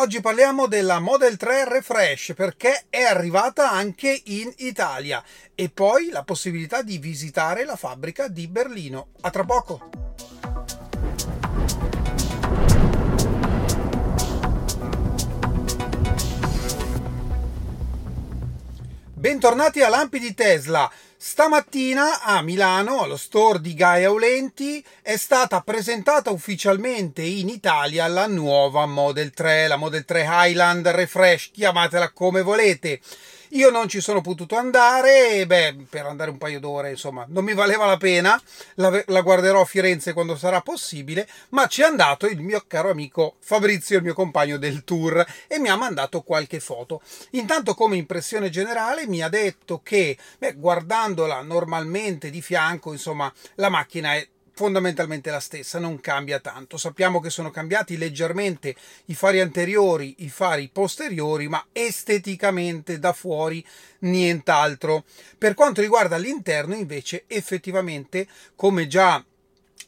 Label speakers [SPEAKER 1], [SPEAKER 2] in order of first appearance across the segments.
[SPEAKER 1] Oggi parliamo della Model 3 Refresh perché è arrivata anche in Italia e poi la possibilità di visitare la fabbrica di Berlino. A tra poco! Bentornati a Lampi di Tesla. Stamattina a Milano, allo store di Gaia Aulenti, è stata presentata ufficialmente in Italia la nuova Model 3, la Model 3 Highland Refresh, chiamatela come volete. Io non ci sono potuto andare, e beh, per andare un paio d'ore, insomma, non mi valeva la pena. La, la, guarderò a Firenze quando sarà possibile, ma ci è andato il mio caro amico Fabrizio, il mio compagno del tour, e mi ha mandato qualche foto. Intanto, come impressione generale, mi ha detto che, beh, guardandola normalmente di fianco, insomma, la macchina è fondamentalmente la stessa, non cambia tanto. Sappiamo che sono cambiati leggermente i fari anteriori, i fari posteriori, ma esteticamente da fuori nient'altro. Per quanto riguarda l'interno, invece, effettivamente, come già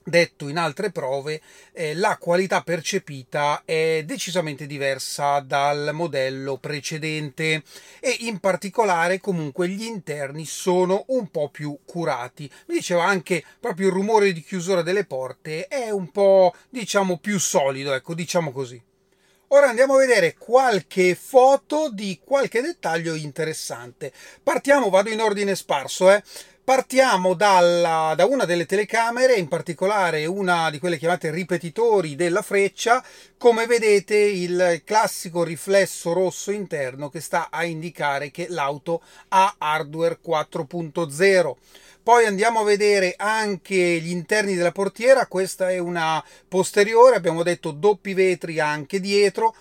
[SPEAKER 1] detto in altre prove, eh, la qualità percepita è decisamente diversa dal modello precedente e in particolare comunque gli interni sono un po' più curati. Mi diceva anche proprio il rumore di chiusura delle porte è un po' diciamo più solido, ecco, diciamo così. Ora andiamo a vedere qualche foto di qualche dettaglio interessante. Partiamo, vado in ordine sparso, eh. Partiamo dalla, da una delle telecamere, in particolare una di quelle chiamate ripetitori della freccia. Come vedete il classico riflesso rosso interno che sta a indicare che l'auto ha hardware 4.0. Poi andiamo a vedere anche gli interni della portiera, questa è una posteriore, abbiamo detto doppi vetri anche dietro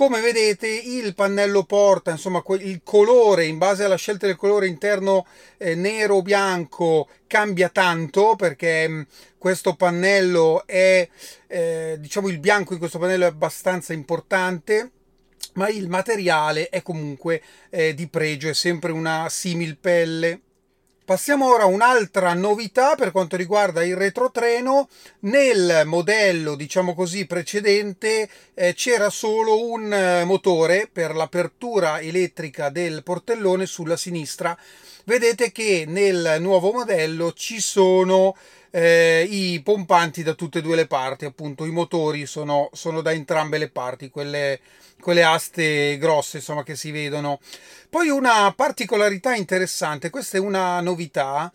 [SPEAKER 1] come vedete il pannello porta, insomma il colore in base alla scelta del colore interno eh, nero o bianco cambia tanto perché mm, questo pannello è eh, diciamo il bianco in questo pannello è abbastanza importante ma il materiale è comunque eh, di pregio, è sempre una simil pelle Passiamo ora a un'altra novità per quanto riguarda il retrotreno. Nel modello, diciamo così, precedente eh, c'era solo un eh, motore per l'apertura elettrica del portellone sulla sinistra. Vedete che nel nuovo modello ci sono eh, i pompanti da tutte e due le parti, appunto i motori sono, sono da entrambe le parti, quelle, quelle aste grosse insomma che si vedono. Poi una particolarità interessante, questa è una novità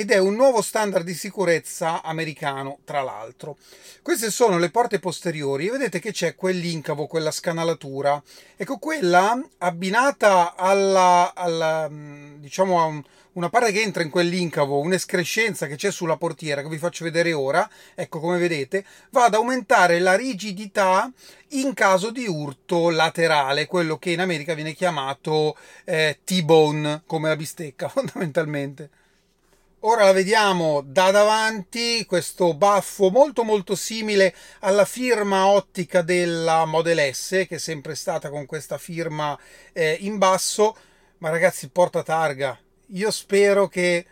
[SPEAKER 1] ed è un nuovo standard di sicurezza americano, tra l'altro. Queste sono le porte posteriori vedete che c'è quell'incavo, quella scanalatura. Ecco, quella abbinata alla, alla diciamo a un, una parte che entra in quell'incavo, un'escrescenza che c'è sulla portiera, che vi faccio vedere ora, ecco come vedete, va ad aumentare la rigidità in caso di urto laterale, quello che in America viene chiamato eh, T-bone, come la bistecca fondamentalmente. Ora la vediamo da davanti, questo baffo molto molto simile alla firma ottica della Model S, che è sempre stata con questa firma eh, in basso, ma ragazzi porta targa, io spero che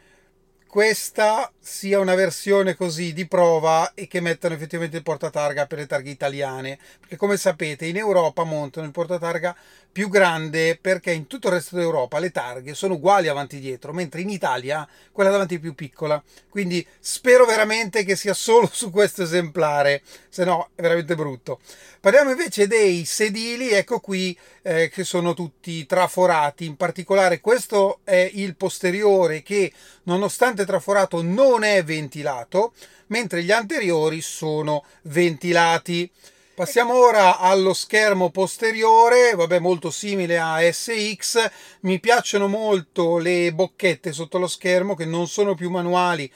[SPEAKER 1] questa sia una versione così di prova e che mettano effettivamente il portatarga per le targhe italiane. Perché come sapete in Europa montano il portatarga più grande perché in tutto il resto d'Europa le targhe sono uguali avanti e dietro mentre in Italia quella davanti è più piccola. Quindi spero veramente che sia solo su questo esemplare se no è veramente brutto. Parliamo invece dei sedili ecco qui eh, che sono tutti traforati. In particolare questo è il posteriore che nonostante traforato non è ventilato, mentre gli anteriori sono ventilati. Passiamo ora allo schermo posteriore, vabbè molto simile a SX, mi piacciono molto le bocchette sotto lo schermo che non sono più manuali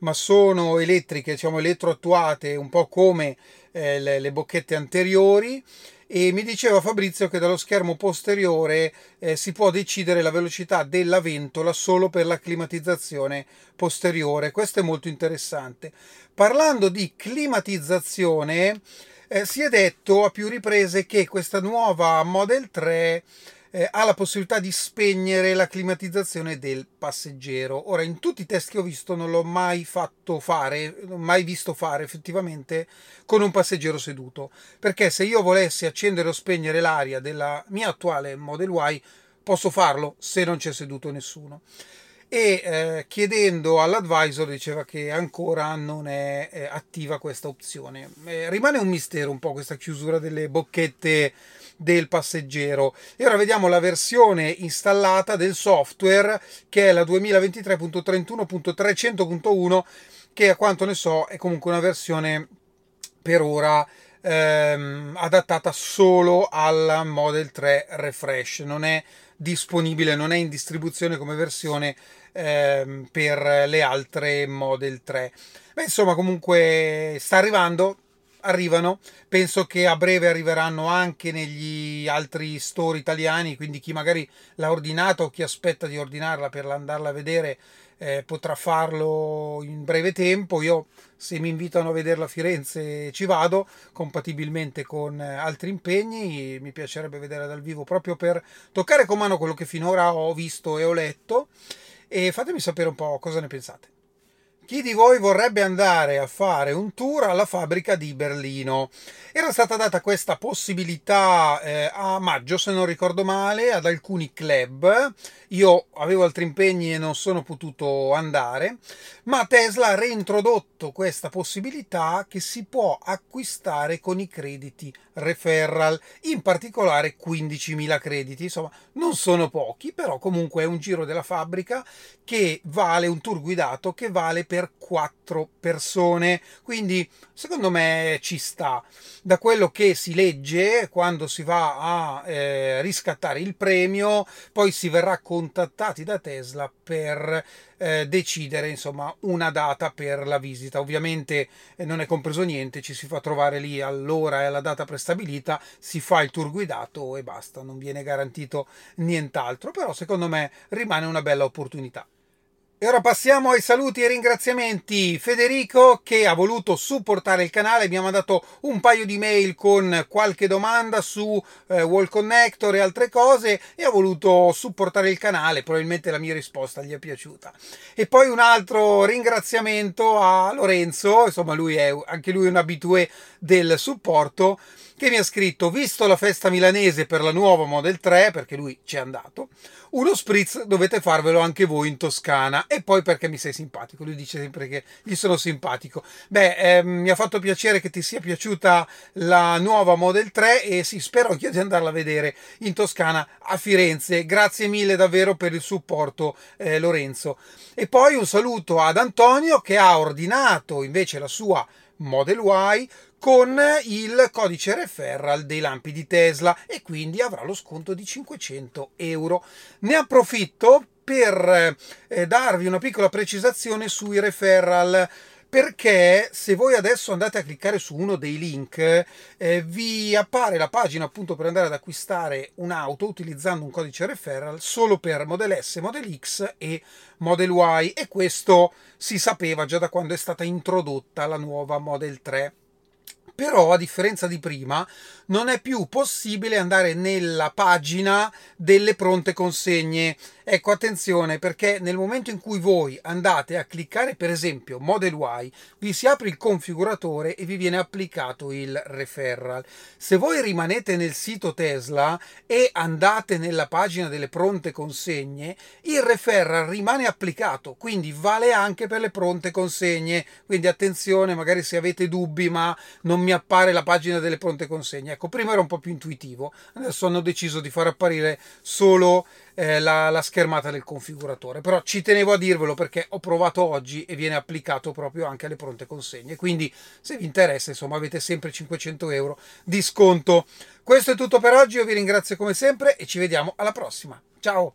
[SPEAKER 1] ma sono elettriche, diciamo elettroattuate, un po' come eh, le, le bocchette anteriori e mi diceva Fabrizio che dallo schermo posteriore eh, si può decidere la velocità della ventola solo per la climatizzazione posteriore. Questo è molto interessante. Parlando di climatizzazione, eh, si è detto a più riprese che questa nuova Model 3 eh, ha la possibilità di spegnere la climatizzazione del passeggero. Ora, in tutti i test che ho visto non l'ho mai fatto fare, mai visto fare effettivamente con un passeggero seduto, perché se io volessi accendere o spegnere l'aria della mia attuale Model Y, posso farlo se non c'è seduto nessuno e eh, chiedendo all'advisor diceva che ancora non è eh, attiva questa opzione. Eh, rimane un mistero un po' questa chiusura delle bocchette del passeggero. E ora vediamo la versione installata del software che è la 2023.31.300.1 che a quanto ne so è comunque una versione per ora ehm, adattata solo alla Model 3 Refresh, non è disponibile, non è in distribuzione come versione ehm, per le altre Model 3. Beh, insomma, comunque sta arrivando, arrivano. Penso che a breve arriveranno anche negli altri store italiani, quindi chi magari l'ha ordinata o chi aspetta di ordinarla per andarla a vedere eh, potrà farlo in breve tempo. Io se mi invitano a vederla a Firenze ci vado, compatibilmente con eh, altri impegni, mi piacerebbe vederla dal vivo proprio per toccare con mano quello che finora ho visto e ho letto e fatemi sapere un po' cosa ne pensate. Chi di voi vorrebbe andare a fare un tour alla fabbrica di Berlino? Era stata data questa possibilità eh, a maggio, se non ricordo male, ad alcuni club. Io avevo altri impegni e non sono potuto andare, ma Tesla ha reintrodotto questa possibilità che si può acquistare con i crediti referral, in particolare 15.000 crediti. Insomma, non sono pochi, però comunque è un giro della fabbrica che vale un tour guidato che vale per per quattro persone. Quindi secondo me ci sta. Da quello che si legge quando si va a eh, riscattare il premio, poi si verrà contattati da Tesla per eh, decidere insomma una data per la visita. Ovviamente eh, non è compreso niente, ci si fa trovare lì all'ora e alla data prestabilita, si fa il tour guidato e basta, non viene garantito nient'altro, però secondo me rimane una bella opportunità. E ora passiamo ai saluti e ringraziamenti. Federico che ha voluto supportare il canale, mi ha mandato un paio di mail con qualche domanda su eh, Wall Connector e altre cose e ha voluto supportare il canale, probabilmente la mia risposta gli è piaciuta. E poi un altro ringraziamento a Lorenzo, insomma lui è anche lui un abitué del supporto che mi ha scritto, visto la festa milanese per la nuova Model 3, perché lui ci è andato, uno spritz dovete farvelo anche voi in Toscana e poi perché mi sei simpatico. Lui dice sempre che gli sono simpatico. Beh, eh, mi ha fatto piacere che ti sia piaciuta la nuova Model 3 e sì, spero anch'io di andarla a vedere in Toscana a Firenze. Grazie mille davvero per il supporto, eh, Lorenzo. E poi un saluto ad Antonio che ha ordinato invece la sua Model Y con il codice referral dei lampi di Tesla e quindi avrà lo sconto di 500 euro. Ne approfitto per eh, darvi una piccola precisazione sui referral perché se voi adesso andate a cliccare su uno dei link eh, vi appare la pagina appunto per andare ad acquistare un'auto utilizzando un codice referral solo per Model S, Model X e Model Y e questo si sapeva già da quando è stata introdotta la nuova Model 3 però a differenza di prima non è più possibile andare nella pagina delle pronte consegne. Ecco, attenzione perché nel momento in cui voi andate a cliccare per esempio Model Y, vi si apre il configuratore e vi viene applicato il referral. Se voi rimanete nel sito Tesla e andate nella pagina delle pronte consegne, il referral rimane applicato, quindi vale anche per le pronte consegne. Quindi attenzione, magari se avete dubbi, ma non mi appare la pagina delle pronte consegne Ecco, prima era un po' più intuitivo, adesso hanno deciso di far apparire solo eh, la, la, schermata del configuratore. Però ci tenevo a dirvelo perché ho provato oggi e viene applicato proprio anche alle pronte consegne. Quindi, se vi interessa, insomma, avete sempre 500 euro di sconto. Questo è tutto per oggi. Io vi ringrazio come sempre e ci vediamo alla prossima. Ciao!